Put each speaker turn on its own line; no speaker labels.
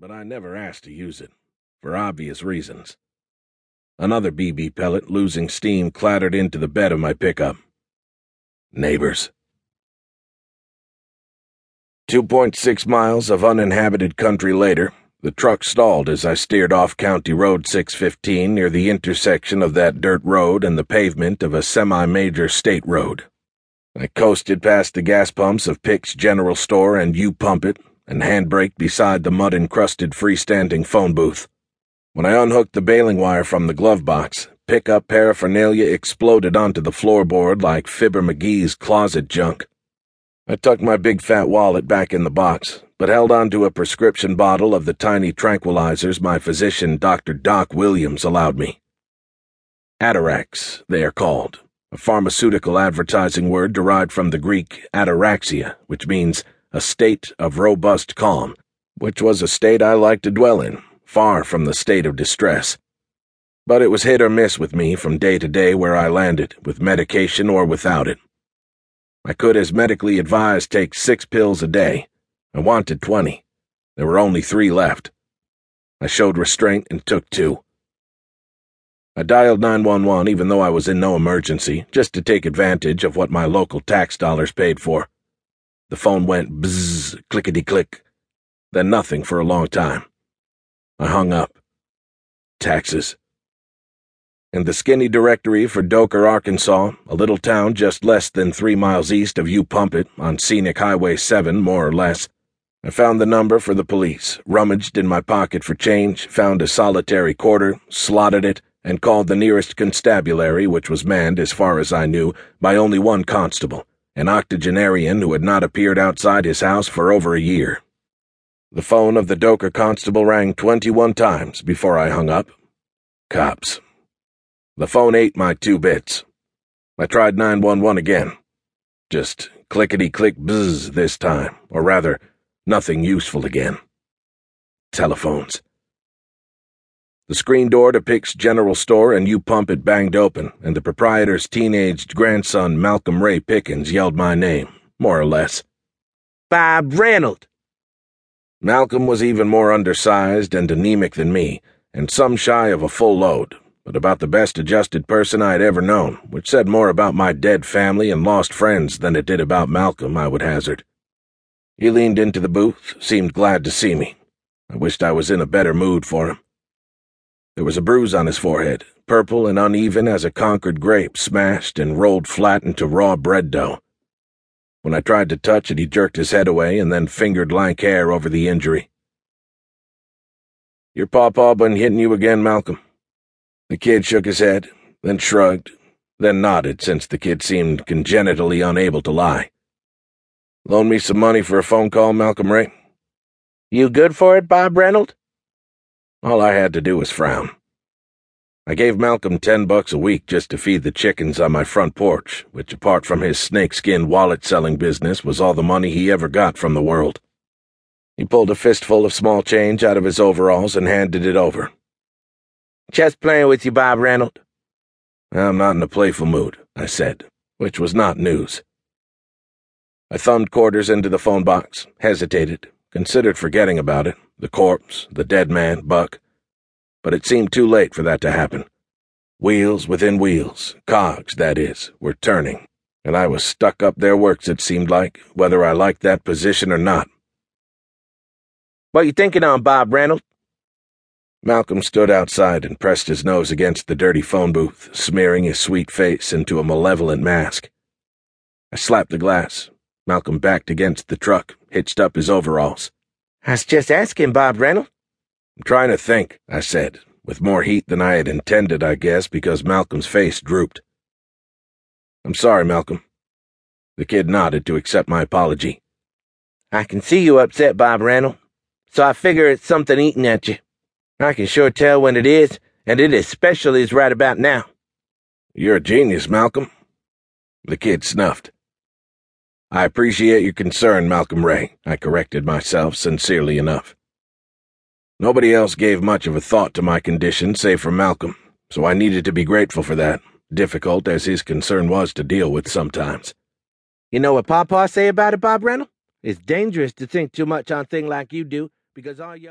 but I never asked to use it, for obvious reasons. Another BB pellet, losing steam, clattered into the bed of my pickup. Neighbors. 2.6 miles of uninhabited country later, the truck stalled as I steered off County Road 615 near the intersection of that dirt road and the pavement of a semi major state road. I coasted past the gas pumps of Pick's General Store and U Pump It and handbrake beside the mud encrusted freestanding phone booth. When I unhooked the baling wire from the glove box, pickup paraphernalia exploded onto the floorboard like Fibber McGee's closet junk. I tucked my big fat wallet back in the box, but held onto a prescription bottle of the tiny tranquilizers my physician, Dr. Doc Williams, allowed me. Atarax, they are called a pharmaceutical advertising word derived from the Greek ataraxia, which means a state of robust calm, which was a state I liked to dwell in, far from the state of distress. But it was hit or miss with me from day to day where I landed, with medication or without it. I could, as medically advised, take six pills a day. I wanted twenty. There were only three left. I showed restraint and took two. I dialed 911 even though I was in no emergency, just to take advantage of what my local tax dollars paid for. The phone went bzzz, clickety click, then nothing for a long time. I hung up. Taxes. In the skinny directory for Doker, Arkansas, a little town just less than three miles east of U Pump It, on Scenic Highway 7, more or less, I found the number for the police, rummaged in my pocket for change, found a solitary quarter, slotted it, and called the nearest constabulary, which was manned, as far as I knew, by only one constable, an octogenarian who had not appeared outside his house for over a year. The phone of the Doker constable rang twenty-one times before I hung up. Cops. The phone ate my two bits. I tried 911 again. Just clickety-click buzz this time, or rather, nothing useful again. Telephones. The screen door to Pick's General Store and U Pump It banged open, and the proprietor's teenaged grandson, Malcolm Ray Pickens, yelled my name, more or less.
Bob Reynolds.
Malcolm was even more undersized and anemic than me, and some shy of a full load, but about the best adjusted person I had ever known, which said more about my dead family and lost friends than it did about Malcolm, I would hazard. He leaned into the booth, seemed glad to see me. I wished I was in a better mood for him. There was a bruise on his forehead, purple and uneven as a Concord grape smashed and rolled flat into raw bread dough. When I tried to touch it, he jerked his head away and then fingered lank hair over the injury. Your pawpaw been hitting you again, Malcolm? The kid shook his head, then shrugged, then nodded since the kid seemed congenitally unable to lie. Loan me some money for a phone call, Malcolm Ray?
You good for it, Bob Reynolds?
All I had to do was frown. I gave Malcolm ten bucks a week just to feed the chickens on my front porch, which, apart from his snakeskin wallet selling business, was all the money he ever got from the world. He pulled a fistful of small change out of his overalls and handed it over.
Just playing with you, Bob Reynolds.
I'm not in a playful mood, I said, which was not news. I thumbed quarters into the phone box, hesitated, considered forgetting about it the corpse, the dead man, Buck. But it seemed too late for that to happen. Wheels within wheels, cogs, that is, were turning, and I was stuck up their works, it seemed like, whether I liked that position or not.
What you thinking on, Bob Reynolds?
Malcolm stood outside and pressed his nose against the dirty phone booth, smearing his sweet face into a malevolent mask. I slapped the glass. Malcolm backed against the truck, hitched up his overalls.
I was just asking, Bob Reynolds.
I'm trying to think, I said, with more heat than I had intended, I guess, because Malcolm's face drooped. I'm sorry, Malcolm. The kid nodded to accept my apology.
I can see you upset, Bob Reynolds, so I figure it's something eating at you. I can sure tell when it is, and it especially is right about now.
You're a genius, Malcolm. The kid snuffed. I appreciate your concern, Malcolm Ray, I corrected myself sincerely enough. Nobody else gave much of a thought to my condition save for Malcolm, so I needed to be grateful for that, difficult as his concern was to deal with sometimes.
You know what Papa say about it, Bob Reynolds? It's dangerous to think too much on thing like you do, because all your